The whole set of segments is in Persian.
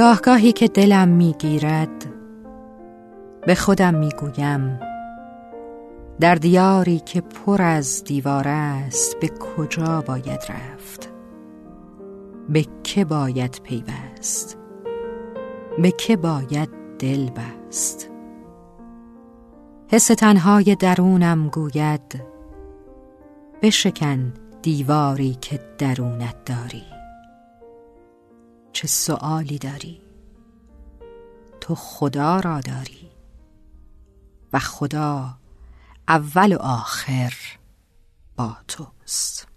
گاه گاهی که دلم می‌گیرد به خودم می‌گویم در دیاری که پر از دیوار است به کجا باید رفت؟ به که باید پیوست؟ به که باید دل بست؟ حس تنهای درونم گوید بشکن دیواری که درونت داری. چه سؤالی داری؟ تو خدا را داری و خدا اول و آخر با توست.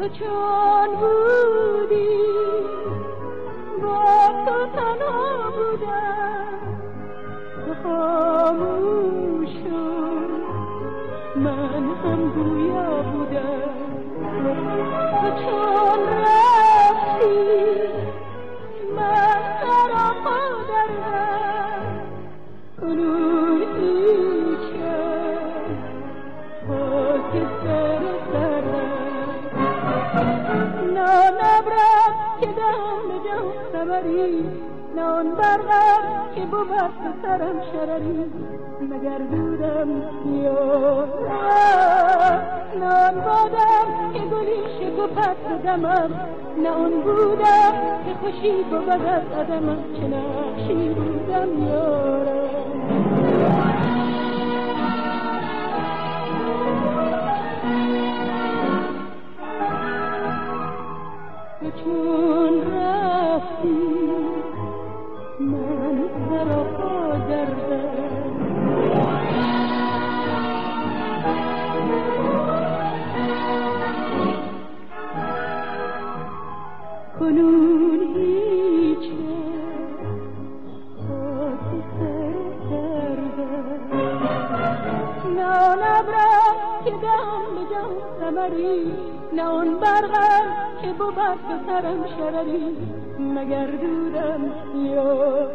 تو چون بودی با تو تنها بودم. تو خاموش من هم گویا بودم. تو چون نه آن برقم که بود سرم شرری. مگر دودم یا نه؟ آن بادم که گلی شکفت به دمم. نه آن بودم که خوشی بود از قدمم چه نقشی بودم یارم نبرم که دم به جان سمری نه اون برقم که بود به سرم شرری. مگر دودم یا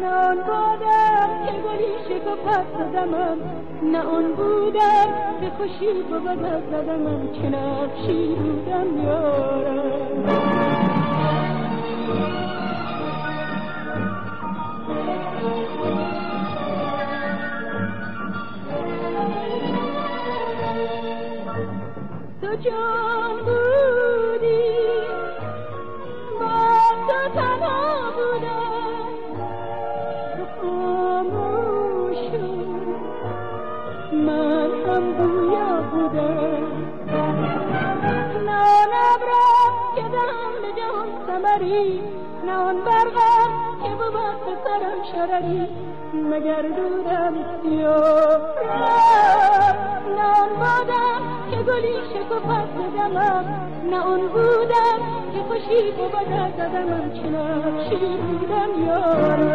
نه آن بادم که گلی شکفت دمم نه اون بودم که خوشی بود از زدمم. چه نقشی بودم یارم مگر دودم یا بادم که گلی شکفت بدمم نه اون بودم که خوشی بود از قدمم چه نقشی بودم یارم.